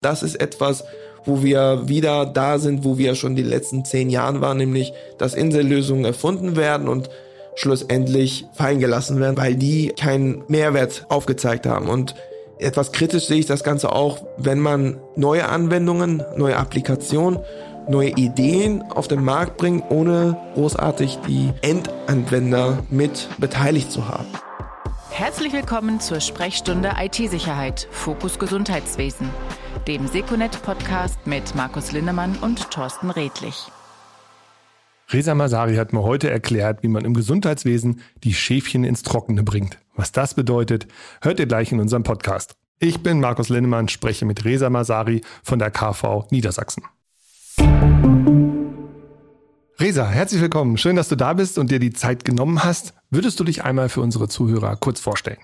Das ist etwas, wo wir wieder da sind, wo wir schon die letzten zehn Jahren waren, nämlich dass Insellösungen erfunden werden und schlussendlich fallen gelassen werden, weil die keinen Mehrwert aufgezeigt haben. Und etwas kritisch sehe ich das Ganze auch, wenn man neue Anwendungen, neue Applikationen, neue Ideen auf den Markt bringt, ohne großartig die Endanwender mit beteiligt zu haben. Herzlich willkommen zur Sprechstunde IT-Sicherheit, Fokus Gesundheitswesen, dem Seconet-Podcast mit Markus Linnemann und Thorsten Redlich. Reza Masari hat mir heute erklärt, wie man im Gesundheitswesen die Schäfchen ins Trockene bringt. Was das bedeutet, hört ihr gleich in unserem Podcast. Ich bin Markus Linnemann, spreche mit Reza Masari von der KV Niedersachsen. Reza, herzlich willkommen. Schön, dass du da bist und dir die Zeit genommen hast. Würdest du dich einmal für unsere Zuhörer kurz vorstellen?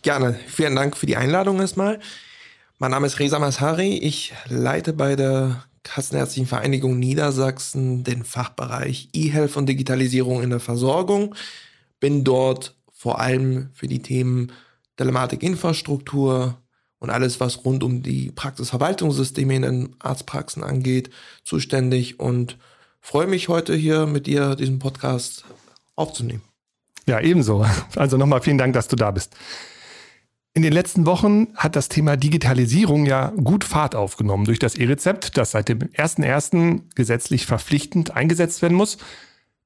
Gerne. Vielen Dank für die Einladung erstmal. Mein Name ist Reza Masari. Ich leite bei der Kassenärztlichen Vereinigung Niedersachsen den Fachbereich E-Health und Digitalisierung in der Versorgung. Bin dort vor allem für die Themen Telematikinfrastruktur und alles, was rund um die Praxisverwaltungssysteme in den Arztpraxen angeht, zuständig und freue mich heute hier mit dir diesen Podcast aufzunehmen. Ja, ebenso. Also nochmal vielen Dank, dass du da bist. In den letzten Wochen hat das Thema Digitalisierung ja gut Fahrt aufgenommen durch das E-Rezept, das seit dem 1.1. gesetzlich verpflichtend eingesetzt werden muss.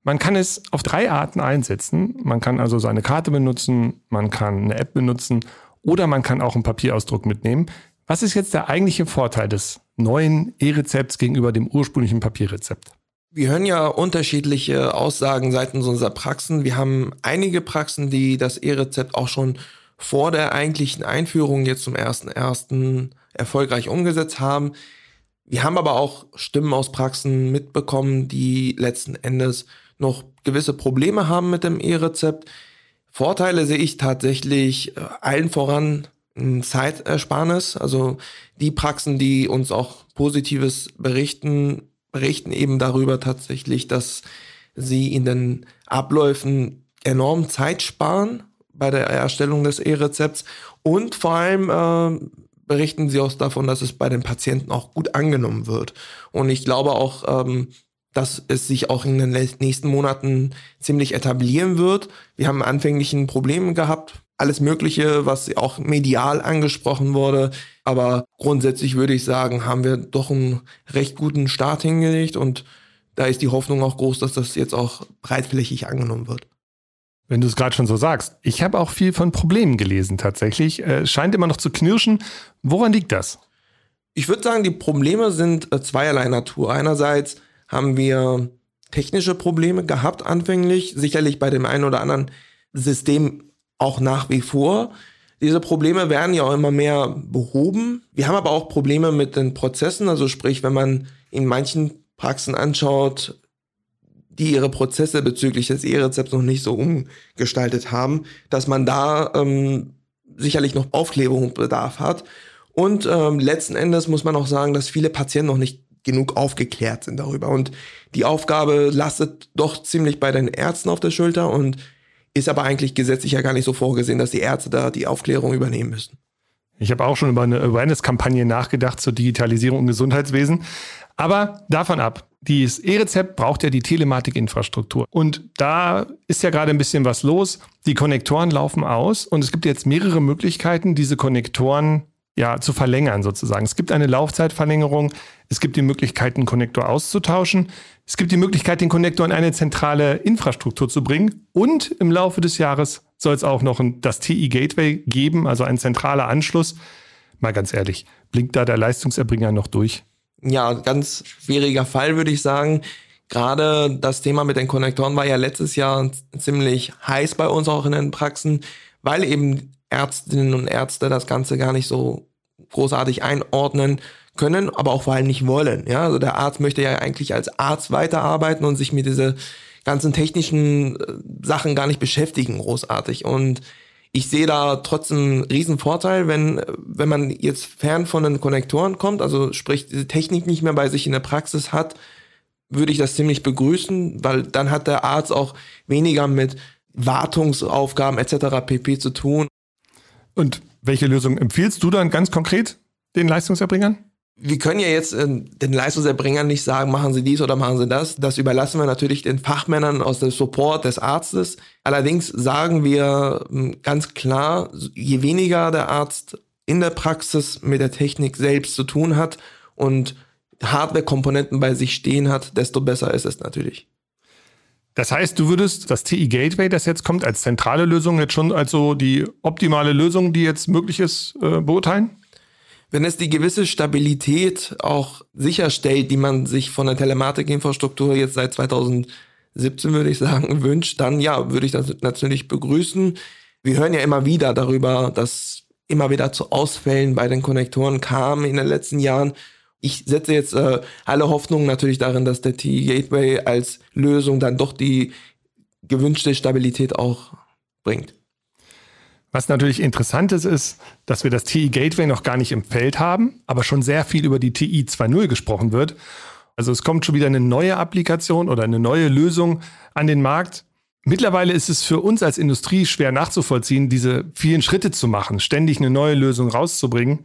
Man kann es auf drei Arten einsetzen. Man kann also seine Karte benutzen, man kann eine App benutzen oder man kann auch einen Papierausdruck mitnehmen. Was ist jetzt der eigentliche Vorteil des neuen E-Rezepts gegenüber dem ursprünglichen Papierrezept? Wir hören ja unterschiedliche Aussagen seitens unserer Praxen. Wir haben einige Praxen, die das E-Rezept auch schon vor der eigentlichen Einführung jetzt zum 1.1. erfolgreich umgesetzt haben. Wir haben aber auch Stimmen aus Praxen mitbekommen, die letzten Endes noch gewisse Probleme haben mit dem E-Rezept. Vorteile sehe ich tatsächlich äh, allen voran ein Zeitersparnis. Also die Praxen, die uns auch Positives berichten, berichten eben darüber tatsächlich, dass sie in den Abläufen enorm Zeit sparen bei der Erstellung des E-Rezepts und vor allem äh, berichten sie auch davon, dass es bei den Patienten auch gut angenommen wird. Und ich glaube auch, ähm, dass es sich auch in den nächsten Monaten ziemlich etablieren wird. Wir haben anfänglichen Probleme gehabt, alles Mögliche, was auch medial angesprochen wurde. Aber grundsätzlich würde ich sagen, haben wir doch einen recht guten Start hingelegt und da ist die Hoffnung auch groß, dass das jetzt auch breitflächig angenommen wird. Wenn du es gerade schon so sagst, ich habe auch viel von Problemen gelesen tatsächlich. Äh, scheint immer noch zu knirschen. Woran liegt das? Ich würde sagen, die Probleme sind äh, zweierlei Natur. Einerseits haben wir technische Probleme gehabt anfänglich, sicherlich bei dem einen oder anderen System auch nach wie vor. Diese Probleme werden ja auch immer mehr behoben. Wir haben aber auch Probleme mit den Prozessen, also sprich, wenn man in manchen Praxen anschaut, die ihre Prozesse bezüglich des E-Rezepts noch nicht so umgestaltet haben, dass man da ähm, sicherlich noch Aufklärungsbedarf hat. Und ähm, letzten Endes muss man auch sagen, dass viele Patienten noch nicht genug aufgeklärt sind darüber. Und die Aufgabe lastet doch ziemlich bei den Ärzten auf der Schulter und ist aber eigentlich gesetzlich ja gar nicht so vorgesehen, dass die Ärzte da die Aufklärung übernehmen müssen. Ich habe auch schon über eine Awareness-Kampagne nachgedacht zur Digitalisierung im Gesundheitswesen. Aber davon ab. Das E-Rezept braucht ja die Telematikinfrastruktur. Und da ist ja gerade ein bisschen was los. Die Konnektoren laufen aus und es gibt jetzt mehrere Möglichkeiten, diese Konnektoren ja, zu verlängern sozusagen. Es gibt eine Laufzeitverlängerung, es gibt die Möglichkeit, einen Konnektor auszutauschen, es gibt die Möglichkeit, den Konnektor in eine zentrale Infrastruktur zu bringen und im Laufe des Jahres soll es auch noch ein, das TI Gateway geben, also ein zentraler Anschluss. Mal ganz ehrlich, blinkt da der Leistungserbringer noch durch? Ja, ganz schwieriger Fall, würde ich sagen. Gerade das Thema mit den Konnektoren war ja letztes Jahr ziemlich heiß bei uns auch in den Praxen, weil eben Ärztinnen und Ärzte das Ganze gar nicht so großartig einordnen können, aber auch vor allem nicht wollen. Ja, also der Arzt möchte ja eigentlich als Arzt weiterarbeiten und sich mit diese ganzen technischen äh, Sachen gar nicht beschäftigen, großartig. Und ich sehe da trotzdem einen riesen Vorteil, wenn, wenn man jetzt fern von den Konnektoren kommt, also sprich diese Technik nicht mehr bei sich in der Praxis hat, würde ich das ziemlich begrüßen, weil dann hat der Arzt auch weniger mit Wartungsaufgaben etc. pp zu tun. Und welche Lösung empfiehlst du dann ganz konkret? den Leistungserbringern? Wir können ja jetzt äh, den Leistungserbringern nicht sagen, machen Sie dies oder machen Sie das. Das überlassen wir natürlich den Fachmännern aus dem Support des Arztes. Allerdings sagen wir äh, ganz klar, je weniger der Arzt in der Praxis mit der Technik selbst zu tun hat und Hardware-Komponenten bei sich stehen hat, desto besser ist es natürlich. Das heißt, du würdest das TI Gateway, das jetzt kommt, als zentrale Lösung jetzt schon als so die optimale Lösung, die jetzt möglich ist, äh, beurteilen? Wenn es die gewisse Stabilität auch sicherstellt, die man sich von der Telematikinfrastruktur jetzt seit 2017, würde ich sagen, wünscht, dann ja, würde ich das natürlich begrüßen. Wir hören ja immer wieder darüber, dass immer wieder zu Ausfällen bei den Konnektoren kam in den letzten Jahren. Ich setze jetzt äh, alle Hoffnungen natürlich darin, dass der T-Gateway als Lösung dann doch die gewünschte Stabilität auch bringt. Was natürlich interessant ist, ist, dass wir das TI Gateway noch gar nicht im Feld haben, aber schon sehr viel über die TI 2.0 gesprochen wird. Also es kommt schon wieder eine neue Applikation oder eine neue Lösung an den Markt. Mittlerweile ist es für uns als Industrie schwer nachzuvollziehen, diese vielen Schritte zu machen, ständig eine neue Lösung rauszubringen.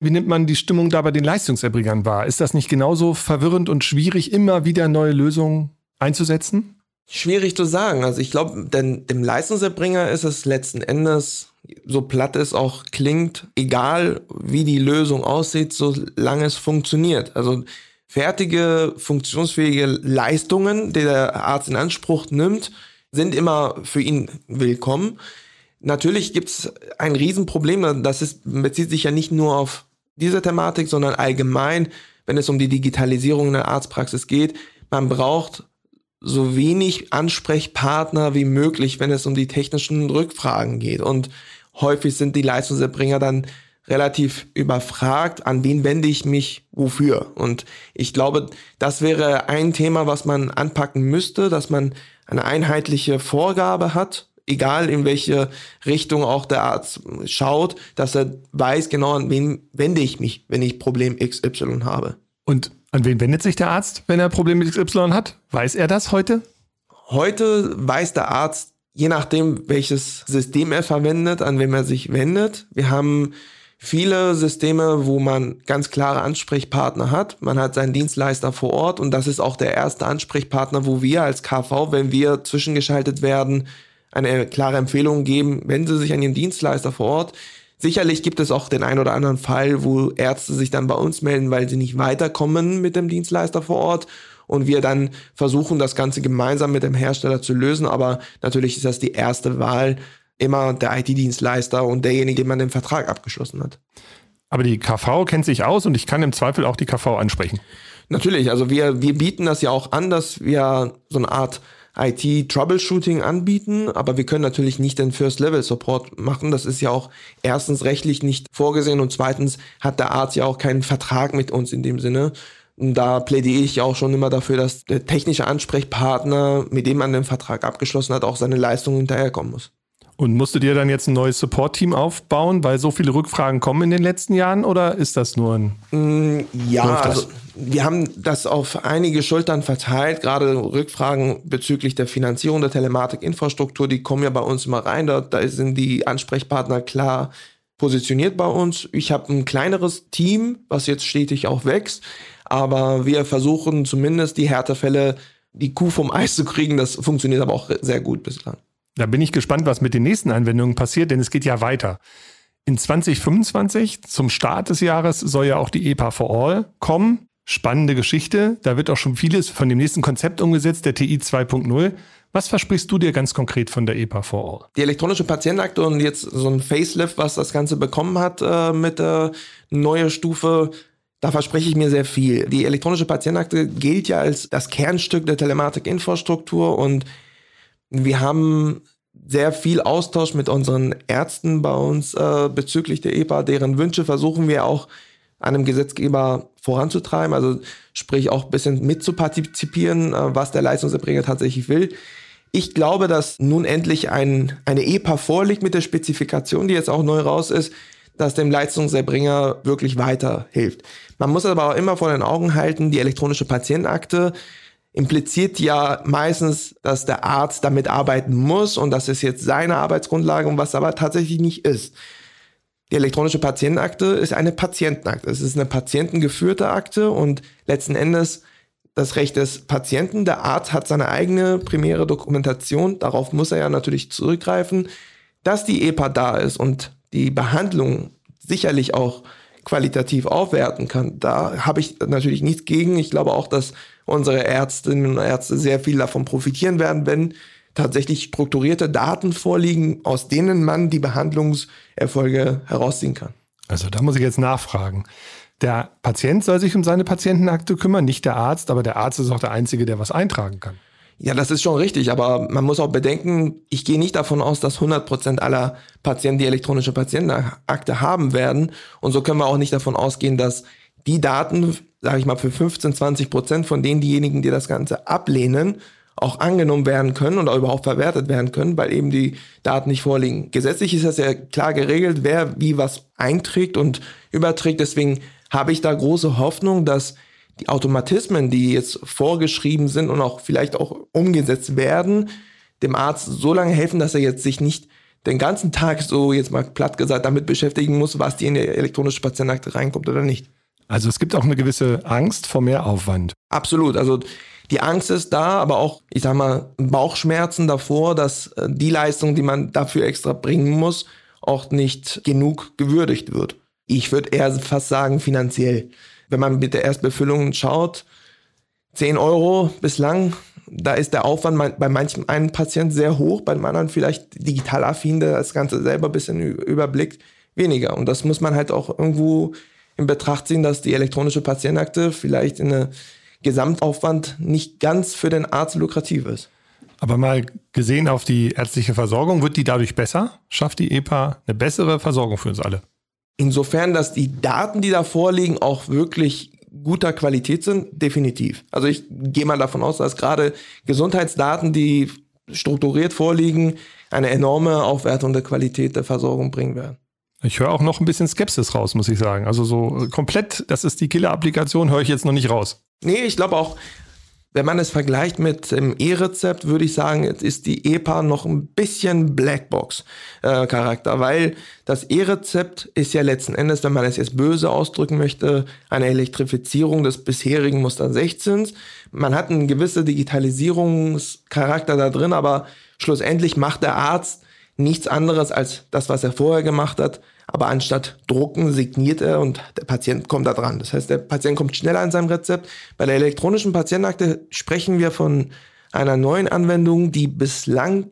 Wie nimmt man die Stimmung da bei den Leistungserbringern wahr? Ist das nicht genauso verwirrend und schwierig, immer wieder neue Lösungen einzusetzen? Schwierig zu sagen. Also ich glaube, denn dem Leistungserbringer ist es letzten Endes, so platt es auch klingt, egal wie die Lösung aussieht, solange es funktioniert. Also fertige, funktionsfähige Leistungen, die der Arzt in Anspruch nimmt, sind immer für ihn willkommen. Natürlich gibt es ein Riesenproblem, das ist, bezieht sich ja nicht nur auf diese Thematik, sondern allgemein, wenn es um die Digitalisierung in der Arztpraxis geht. Man braucht so wenig Ansprechpartner wie möglich, wenn es um die technischen Rückfragen geht. Und häufig sind die Leistungserbringer dann relativ überfragt, an wen wende ich mich wofür. Und ich glaube, das wäre ein Thema, was man anpacken müsste, dass man eine einheitliche Vorgabe hat, egal in welche Richtung auch der Arzt schaut, dass er weiß genau, an wen wende ich mich, wenn ich Problem XY habe. Und an wen wendet sich der Arzt, wenn er Problem mit XY hat? Weiß er das heute? Heute weiß der Arzt, je nachdem, welches System er verwendet, an wem er sich wendet. Wir haben viele Systeme, wo man ganz klare Ansprechpartner hat. Man hat seinen Dienstleister vor Ort und das ist auch der erste Ansprechpartner, wo wir als KV, wenn wir zwischengeschaltet werden, eine klare Empfehlung geben, wenn Sie sich an Ihren Dienstleister vor Ort. Sicherlich gibt es auch den ein oder anderen Fall, wo Ärzte sich dann bei uns melden, weil sie nicht weiterkommen mit dem Dienstleister vor Ort und wir dann versuchen, das Ganze gemeinsam mit dem Hersteller zu lösen. Aber natürlich ist das die erste Wahl immer der IT-Dienstleister und derjenige, dem man den Vertrag abgeschlossen hat. Aber die KV kennt sich aus und ich kann im Zweifel auch die KV ansprechen. Natürlich, also wir, wir bieten das ja auch an, dass wir so eine Art IT-Troubleshooting anbieten, aber wir können natürlich nicht den First-Level-Support machen. Das ist ja auch erstens rechtlich nicht vorgesehen und zweitens hat der Arzt ja auch keinen Vertrag mit uns in dem Sinne. Und da plädiere ich ja auch schon immer dafür, dass der technische Ansprechpartner, mit dem man den Vertrag abgeschlossen hat, auch seine Leistungen hinterherkommen muss. Und musstet ihr dann jetzt ein neues Support-Team aufbauen, weil so viele Rückfragen kommen in den letzten Jahren oder ist das nur ein... Mm, ja, also wir haben das auf einige Schultern verteilt, gerade Rückfragen bezüglich der Finanzierung der Telematikinfrastruktur, die kommen ja bei uns immer rein, da, da sind die Ansprechpartner klar positioniert bei uns. Ich habe ein kleineres Team, was jetzt stetig auch wächst, aber wir versuchen zumindest die Härtefälle, die Kuh vom Eis zu kriegen, das funktioniert aber auch sehr gut bislang. Da bin ich gespannt, was mit den nächsten Anwendungen passiert, denn es geht ja weiter. In 2025, zum Start des Jahres, soll ja auch die EPA for All kommen. Spannende Geschichte. Da wird auch schon vieles von dem nächsten Konzept umgesetzt, der TI 2.0. Was versprichst du dir ganz konkret von der EPA for All? Die elektronische Patientenakte und jetzt so ein Facelift, was das Ganze bekommen hat äh, mit der äh, neuen Stufe, da verspreche ich mir sehr viel. Die elektronische Patientenakte gilt ja als das Kernstück der Telematikinfrastruktur und wir haben sehr viel Austausch mit unseren Ärzten bei uns äh, bezüglich der EPA. Deren Wünsche versuchen wir auch einem Gesetzgeber voranzutreiben, also sprich auch ein bisschen mitzupartizipieren, äh, was der Leistungserbringer tatsächlich will. Ich glaube, dass nun endlich ein, eine EPA vorliegt mit der Spezifikation, die jetzt auch neu raus ist, dass dem Leistungserbringer wirklich weiterhilft. Man muss aber auch immer vor den Augen halten, die elektronische Patientenakte impliziert ja meistens, dass der Arzt damit arbeiten muss und das ist jetzt seine Arbeitsgrundlage und was aber tatsächlich nicht ist. Die elektronische Patientenakte ist eine Patientenakte. Es ist eine patientengeführte Akte und letzten Endes das Recht des Patienten. Der Arzt hat seine eigene primäre Dokumentation. Darauf muss er ja natürlich zurückgreifen, dass die EPA da ist und die Behandlung sicherlich auch qualitativ aufwerten kann. Da habe ich natürlich nichts gegen. Ich glaube auch, dass unsere Ärztinnen und Ärzte sehr viel davon profitieren werden, wenn tatsächlich strukturierte Daten vorliegen, aus denen man die Behandlungserfolge herausziehen kann. Also da muss ich jetzt nachfragen. Der Patient soll sich um seine Patientenakte kümmern, nicht der Arzt, aber der Arzt ist auch der Einzige, der was eintragen kann. Ja, das ist schon richtig, aber man muss auch bedenken, ich gehe nicht davon aus, dass 100 Prozent aller Patienten die elektronische Patientenakte haben werden. Und so können wir auch nicht davon ausgehen, dass die Daten, sage ich mal, für 15, 20 Prozent von denen diejenigen, die das Ganze ablehnen, auch angenommen werden können und auch überhaupt verwertet werden können, weil eben die Daten nicht vorliegen. Gesetzlich ist das ja klar geregelt, wer wie was einträgt und überträgt. Deswegen habe ich da große Hoffnung, dass die Automatismen, die jetzt vorgeschrieben sind und auch vielleicht auch umgesetzt werden, dem Arzt so lange helfen, dass er jetzt sich nicht den ganzen Tag so jetzt mal platt gesagt damit beschäftigen muss, was die in die elektronische Patientenakte reinkommt oder nicht. Also es gibt auch eine gewisse Angst vor mehr Aufwand. Absolut. Also die Angst ist da, aber auch, ich sag mal, Bauchschmerzen davor, dass äh, die Leistung, die man dafür extra bringen muss, auch nicht genug gewürdigt wird. Ich würde eher fast sagen finanziell wenn man mit der Erstbefüllung schaut, 10 Euro bislang, da ist der Aufwand bei manchem einen Patient sehr hoch, bei dem anderen vielleicht digital affin, der das Ganze selber ein bisschen überblickt, weniger. Und das muss man halt auch irgendwo in Betracht ziehen, dass die elektronische Patientenakte vielleicht in einem Gesamtaufwand nicht ganz für den Arzt lukrativ ist. Aber mal gesehen auf die ärztliche Versorgung, wird die dadurch besser? Schafft die EPA eine bessere Versorgung für uns alle? Insofern, dass die Daten, die da vorliegen, auch wirklich guter Qualität sind, definitiv. Also ich gehe mal davon aus, dass gerade Gesundheitsdaten, die strukturiert vorliegen, eine enorme Aufwertung der Qualität der Versorgung bringen werden. Ich höre auch noch ein bisschen Skepsis raus, muss ich sagen. Also so komplett, das ist die Killer-Applikation, höre ich jetzt noch nicht raus. Nee, ich glaube auch, wenn man es vergleicht mit dem E-Rezept, würde ich sagen, ist die EPA noch ein bisschen Blackbox-Charakter, äh, weil das E-Rezept ist ja letzten Endes, wenn man es jetzt böse ausdrücken möchte, eine Elektrifizierung des bisherigen Muster 16. Man hat einen gewissen Digitalisierungscharakter da drin, aber schlussendlich macht der Arzt nichts anderes als das, was er vorher gemacht hat, aber anstatt drucken, signiert er und der Patient kommt da dran. Das heißt, der Patient kommt schneller an seinem Rezept. Bei der elektronischen Patientenakte sprechen wir von einer neuen Anwendung, die bislang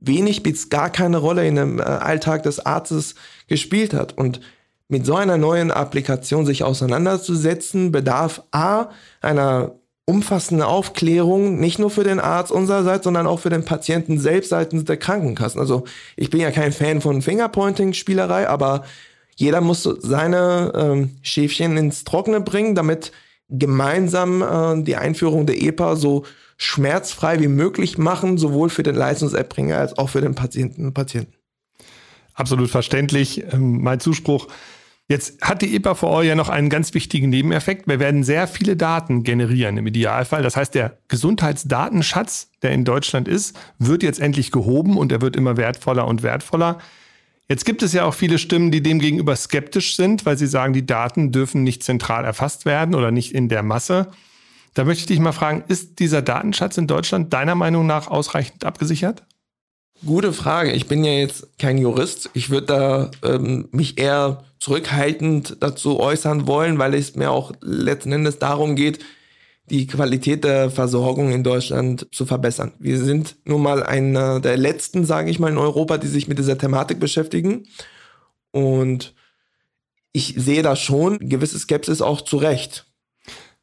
wenig bis gar keine Rolle in dem äh, Alltag des Arztes gespielt hat. Und mit so einer neuen Applikation sich auseinanderzusetzen, bedarf A einer umfassende Aufklärung, nicht nur für den Arzt unsererseits, sondern auch für den Patienten selbst seitens der Krankenkassen. Also ich bin ja kein Fan von Fingerpointing-Spielerei, aber jeder muss seine ähm, Schäfchen ins Trockene bringen, damit gemeinsam äh, die Einführung der EPA so schmerzfrei wie möglich machen, sowohl für den Leistungserbringer als auch für den Patienten und Patienten. Absolut verständlich. Ähm, mein Zuspruch, Jetzt hat die EPA for All ja noch einen ganz wichtigen Nebeneffekt. Wir werden sehr viele Daten generieren im Idealfall. Das heißt, der Gesundheitsdatenschatz, der in Deutschland ist, wird jetzt endlich gehoben und er wird immer wertvoller und wertvoller. Jetzt gibt es ja auch viele Stimmen, die dem gegenüber skeptisch sind, weil sie sagen, die Daten dürfen nicht zentral erfasst werden oder nicht in der Masse. Da möchte ich dich mal fragen, ist dieser Datenschatz in Deutschland deiner Meinung nach ausreichend abgesichert? Gute Frage. Ich bin ja jetzt kein Jurist. Ich würde da ähm, mich eher zurückhaltend dazu äußern wollen, weil es mir auch letzten Endes darum geht, die Qualität der Versorgung in Deutschland zu verbessern. Wir sind nun mal einer der letzten, sage ich mal, in Europa, die sich mit dieser Thematik beschäftigen. Und ich sehe da schon gewisse Skepsis auch zu Recht.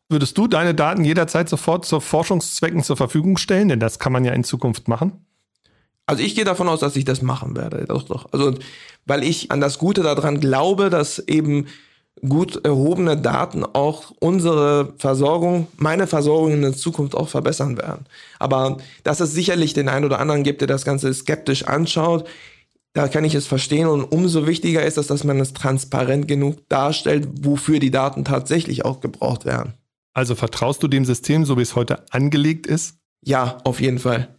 Würdest du deine Daten jederzeit sofort zur Forschungszwecken zur Verfügung stellen? Denn das kann man ja in Zukunft machen. Also ich gehe davon aus, dass ich das machen werde. Doch, doch. Also, weil ich an das Gute daran glaube, dass eben gut erhobene Daten auch unsere Versorgung, meine Versorgung in der Zukunft auch verbessern werden. Aber dass es sicherlich den einen oder anderen gibt, der das Ganze skeptisch anschaut, da kann ich es verstehen. Und umso wichtiger ist es, dass man es transparent genug darstellt, wofür die Daten tatsächlich auch gebraucht werden. Also vertraust du dem System, so wie es heute angelegt ist? Ja, auf jeden Fall.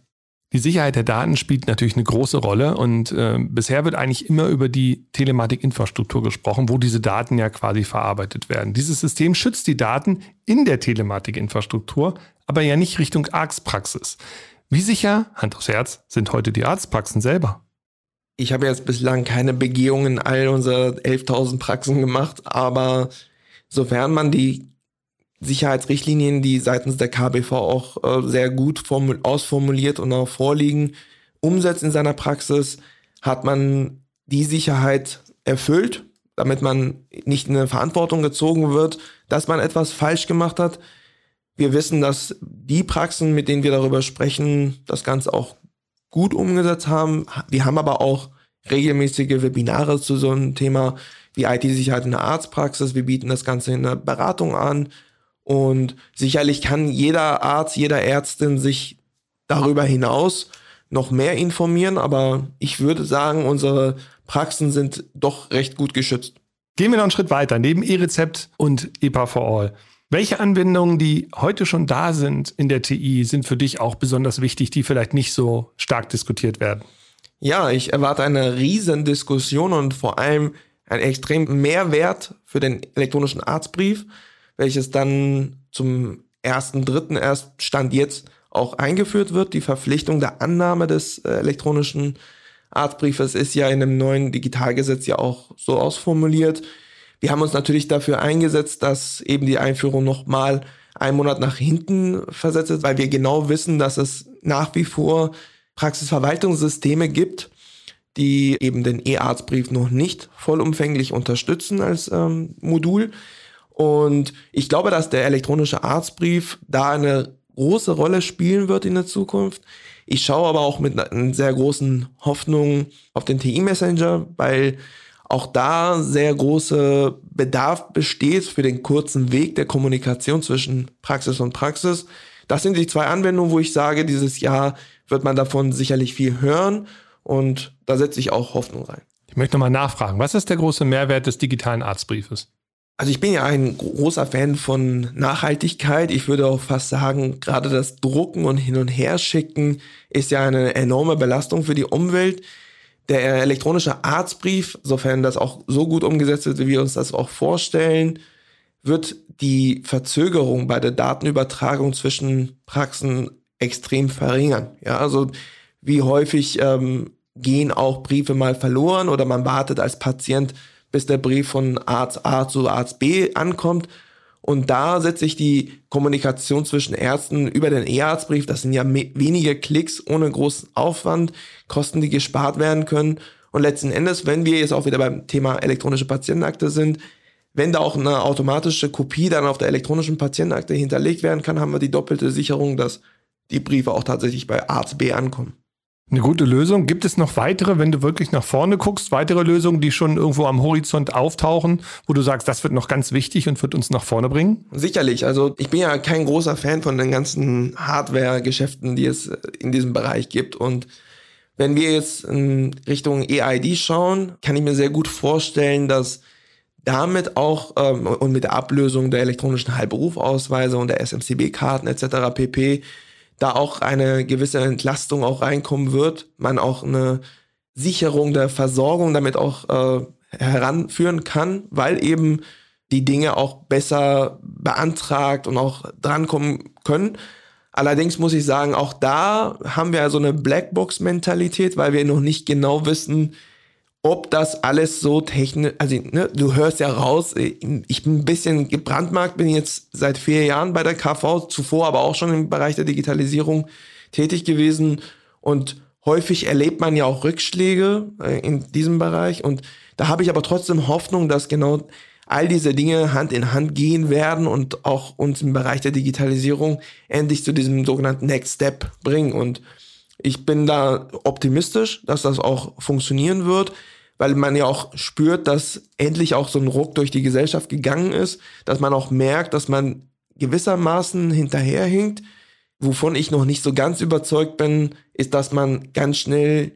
Die Sicherheit der Daten spielt natürlich eine große Rolle und äh, bisher wird eigentlich immer über die Telematikinfrastruktur gesprochen, wo diese Daten ja quasi verarbeitet werden. Dieses System schützt die Daten in der Telematikinfrastruktur, aber ja nicht Richtung Arztpraxis. Wie sicher, Hand aufs Herz, sind heute die Arztpraxen selber? Ich habe jetzt bislang keine Begehungen in all unsere 11.000 Praxen gemacht, aber sofern man die Sicherheitsrichtlinien, die seitens der KBV auch äh, sehr gut ausformuliert und auch vorliegen, umsetzt in seiner Praxis, hat man die Sicherheit erfüllt, damit man nicht in eine Verantwortung gezogen wird, dass man etwas falsch gemacht hat. Wir wissen, dass die Praxen, mit denen wir darüber sprechen, das Ganze auch gut umgesetzt haben. Wir haben aber auch regelmäßige Webinare zu so einem Thema wie IT-Sicherheit in der Arztpraxis. Wir bieten das Ganze in der Beratung an. Und sicherlich kann jeder Arzt, jeder Ärztin sich darüber hinaus noch mehr informieren, aber ich würde sagen, unsere Praxen sind doch recht gut geschützt. Gehen wir noch einen Schritt weiter. Neben E-Rezept und EPA for All. Welche Anwendungen, die heute schon da sind in der TI, sind für dich auch besonders wichtig, die vielleicht nicht so stark diskutiert werden? Ja, ich erwarte eine riesen Diskussion und vor allem einen extremen Mehrwert für den elektronischen Arztbrief welches dann zum ersten, dritten erst Stand jetzt auch eingeführt wird. Die Verpflichtung der Annahme des äh, elektronischen Arztbriefes ist ja in dem neuen Digitalgesetz ja auch so ausformuliert. Wir haben uns natürlich dafür eingesetzt, dass eben die Einführung nochmal einen Monat nach hinten versetzt ist, weil wir genau wissen, dass es nach wie vor Praxisverwaltungssysteme gibt, die eben den E-Arztbrief noch nicht vollumfänglich unterstützen als ähm, Modul. Und ich glaube, dass der elektronische Arztbrief da eine große Rolle spielen wird in der Zukunft. Ich schaue aber auch mit einer sehr großen Hoffnung auf den TI-Messenger, weil auch da sehr große Bedarf besteht für den kurzen Weg der Kommunikation zwischen Praxis und Praxis. Das sind die zwei Anwendungen, wo ich sage, dieses Jahr wird man davon sicherlich viel hören und da setze ich auch Hoffnung rein. Ich möchte nochmal nachfragen, was ist der große Mehrwert des digitalen Arztbriefes? Also ich bin ja ein großer Fan von Nachhaltigkeit. Ich würde auch fast sagen, gerade das Drucken und Hin- und Herschicken ist ja eine enorme Belastung für die Umwelt. Der elektronische Arztbrief, sofern das auch so gut umgesetzt wird, wie wir uns das auch vorstellen, wird die Verzögerung bei der Datenübertragung zwischen Praxen extrem verringern. Ja, also wie häufig ähm, gehen auch Briefe mal verloren oder man wartet als Patient bis der Brief von Arzt A zu Arzt B ankommt. Und da setze ich die Kommunikation zwischen Ärzten über den E-Arztbrief. Das sind ja wenige Klicks ohne großen Aufwand, Kosten, die gespart werden können. Und letzten Endes, wenn wir jetzt auch wieder beim Thema elektronische Patientenakte sind, wenn da auch eine automatische Kopie dann auf der elektronischen Patientenakte hinterlegt werden kann, haben wir die doppelte Sicherung, dass die Briefe auch tatsächlich bei Arzt B ankommen. Eine gute Lösung. Gibt es noch weitere, wenn du wirklich nach vorne guckst, weitere Lösungen, die schon irgendwo am Horizont auftauchen, wo du sagst, das wird noch ganz wichtig und wird uns nach vorne bringen? Sicherlich. Also ich bin ja kein großer Fan von den ganzen Hardware-Geschäften, die es in diesem Bereich gibt. Und wenn wir jetzt in Richtung EID schauen, kann ich mir sehr gut vorstellen, dass damit auch ähm, und mit der Ablösung der elektronischen Heilberufausweise und der SMCB-Karten etc. pp da auch eine gewisse Entlastung auch reinkommen wird, man auch eine Sicherung der Versorgung damit auch äh, heranführen kann, weil eben die Dinge auch besser beantragt und auch drankommen können. Allerdings muss ich sagen, auch da haben wir so eine Blackbox-Mentalität, weil wir noch nicht genau wissen, ob das alles so technisch, also ne, du hörst ja raus, ich bin ein bisschen gebrandmarkt, bin jetzt seit vier Jahren bei der KV, zuvor aber auch schon im Bereich der Digitalisierung tätig gewesen und häufig erlebt man ja auch Rückschläge äh, in diesem Bereich und da habe ich aber trotzdem Hoffnung, dass genau all diese Dinge Hand in Hand gehen werden und auch uns im Bereich der Digitalisierung endlich zu diesem sogenannten Next Step bringen und ich bin da optimistisch, dass das auch funktionieren wird, weil man ja auch spürt, dass endlich auch so ein Ruck durch die Gesellschaft gegangen ist, dass man auch merkt, dass man gewissermaßen hinterherhinkt. Wovon ich noch nicht so ganz überzeugt bin, ist, dass man ganz schnell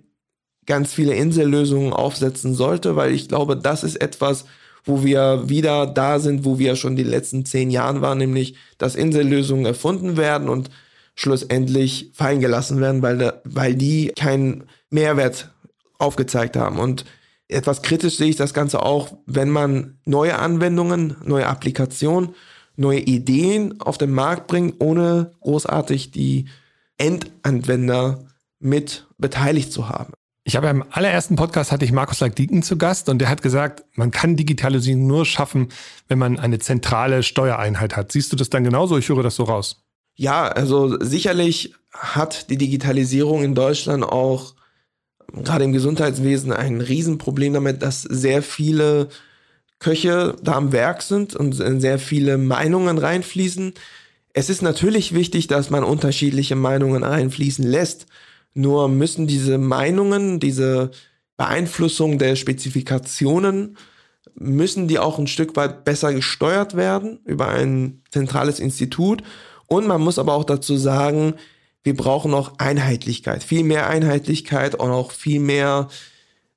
ganz viele Insellösungen aufsetzen sollte, weil ich glaube, das ist etwas, wo wir wieder da sind, wo wir schon die letzten zehn Jahren waren, nämlich dass Insellösungen erfunden werden und schlussendlich fallen gelassen werden, weil, weil die keinen Mehrwert aufgezeigt haben. Und etwas kritisch sehe ich das Ganze auch, wenn man neue Anwendungen, neue Applikationen, neue Ideen auf den Markt bringt, ohne großartig die Endanwender mit beteiligt zu haben. Ich habe im allerersten Podcast hatte ich Markus Lagdiken zu Gast und der hat gesagt, man kann Digitalisierung nur schaffen, wenn man eine zentrale Steuereinheit hat. Siehst du das dann genauso? Ich höre das so raus. Ja, also sicherlich hat die Digitalisierung in Deutschland auch gerade im Gesundheitswesen ein Riesenproblem damit, dass sehr viele Köche da am Werk sind und sehr viele Meinungen reinfließen. Es ist natürlich wichtig, dass man unterschiedliche Meinungen reinfließen lässt. Nur müssen diese Meinungen, diese Beeinflussung der Spezifikationen, müssen die auch ein Stück weit besser gesteuert werden über ein zentrales Institut. Und man muss aber auch dazu sagen, wir brauchen auch Einheitlichkeit, viel mehr Einheitlichkeit und auch viel mehr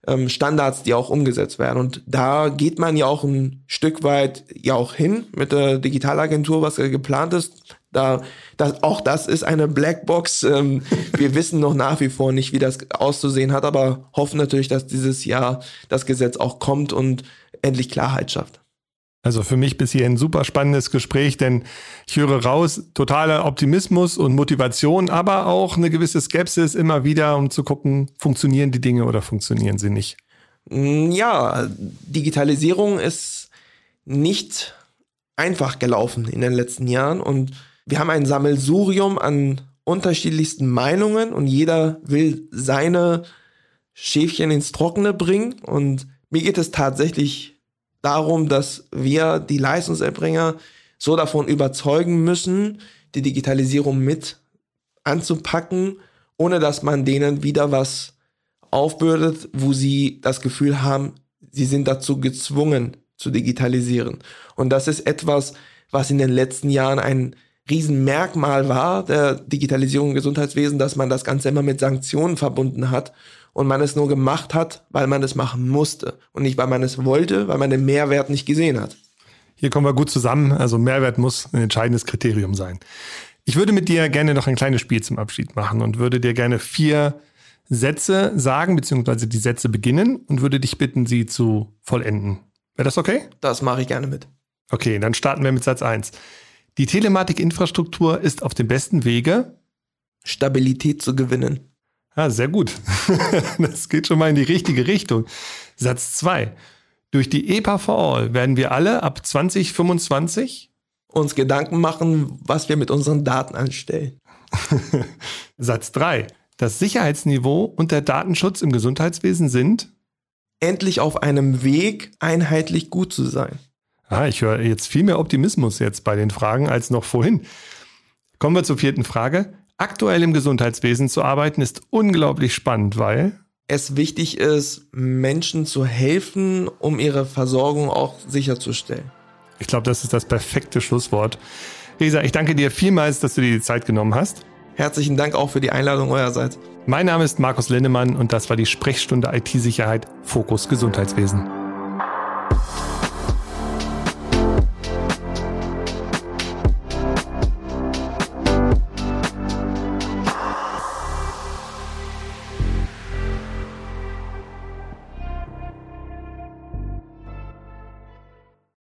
ähm, Standards, die auch umgesetzt werden. Und da geht man ja auch ein Stück weit ja auch hin mit der Digitalagentur, was geplant ist. Da, das, auch das ist eine Blackbox. Ähm, wir wissen noch nach wie vor nicht, wie das auszusehen hat, aber hoffen natürlich, dass dieses Jahr das Gesetz auch kommt und endlich Klarheit schafft. Also für mich bis hier ein super spannendes Gespräch, denn ich höre raus, totaler Optimismus und Motivation, aber auch eine gewisse Skepsis immer wieder, um zu gucken, funktionieren die Dinge oder funktionieren sie nicht. Mm, ja, Digitalisierung ist nicht einfach gelaufen in den letzten Jahren und wir haben ein Sammelsurium an unterschiedlichsten Meinungen und jeder will seine Schäfchen ins Trockene bringen und mir geht es tatsächlich darum, dass wir die Leistungserbringer so davon überzeugen müssen, die Digitalisierung mit anzupacken, ohne dass man denen wieder was aufbürdet, wo sie das Gefühl haben, sie sind dazu gezwungen zu digitalisieren. Und das ist etwas, was in den letzten Jahren ein Riesenmerkmal war der Digitalisierung im Gesundheitswesen, dass man das Ganze immer mit Sanktionen verbunden hat und man es nur gemacht hat, weil man es machen musste und nicht, weil man es wollte, weil man den Mehrwert nicht gesehen hat. Hier kommen wir gut zusammen. Also Mehrwert muss ein entscheidendes Kriterium sein. Ich würde mit dir gerne noch ein kleines Spiel zum Abschied machen und würde dir gerne vier Sätze sagen, beziehungsweise die Sätze beginnen und würde dich bitten, sie zu vollenden. Wäre das okay? Das mache ich gerne mit. Okay, dann starten wir mit Satz 1. Die Telematikinfrastruktur ist auf dem besten Wege, Stabilität zu gewinnen. Ja, sehr gut. das geht schon mal in die richtige Richtung. Satz 2. Durch die EPA for All werden wir alle ab 2025 uns Gedanken machen, was wir mit unseren Daten anstellen. Satz 3. Das Sicherheitsniveau und der Datenschutz im Gesundheitswesen sind endlich auf einem Weg, einheitlich gut zu sein. Ah, ich höre jetzt viel mehr Optimismus jetzt bei den Fragen als noch vorhin. Kommen wir zur vierten Frage. Aktuell im Gesundheitswesen zu arbeiten ist unglaublich spannend, weil es wichtig ist, Menschen zu helfen, um ihre Versorgung auch sicherzustellen. Ich glaube, das ist das perfekte Schlusswort. Lisa, ich danke dir vielmals, dass du dir die Zeit genommen hast. Herzlichen Dank auch für die Einladung eurerseits. Mein Name ist Markus Linnemann und das war die Sprechstunde IT-Sicherheit Fokus Gesundheitswesen.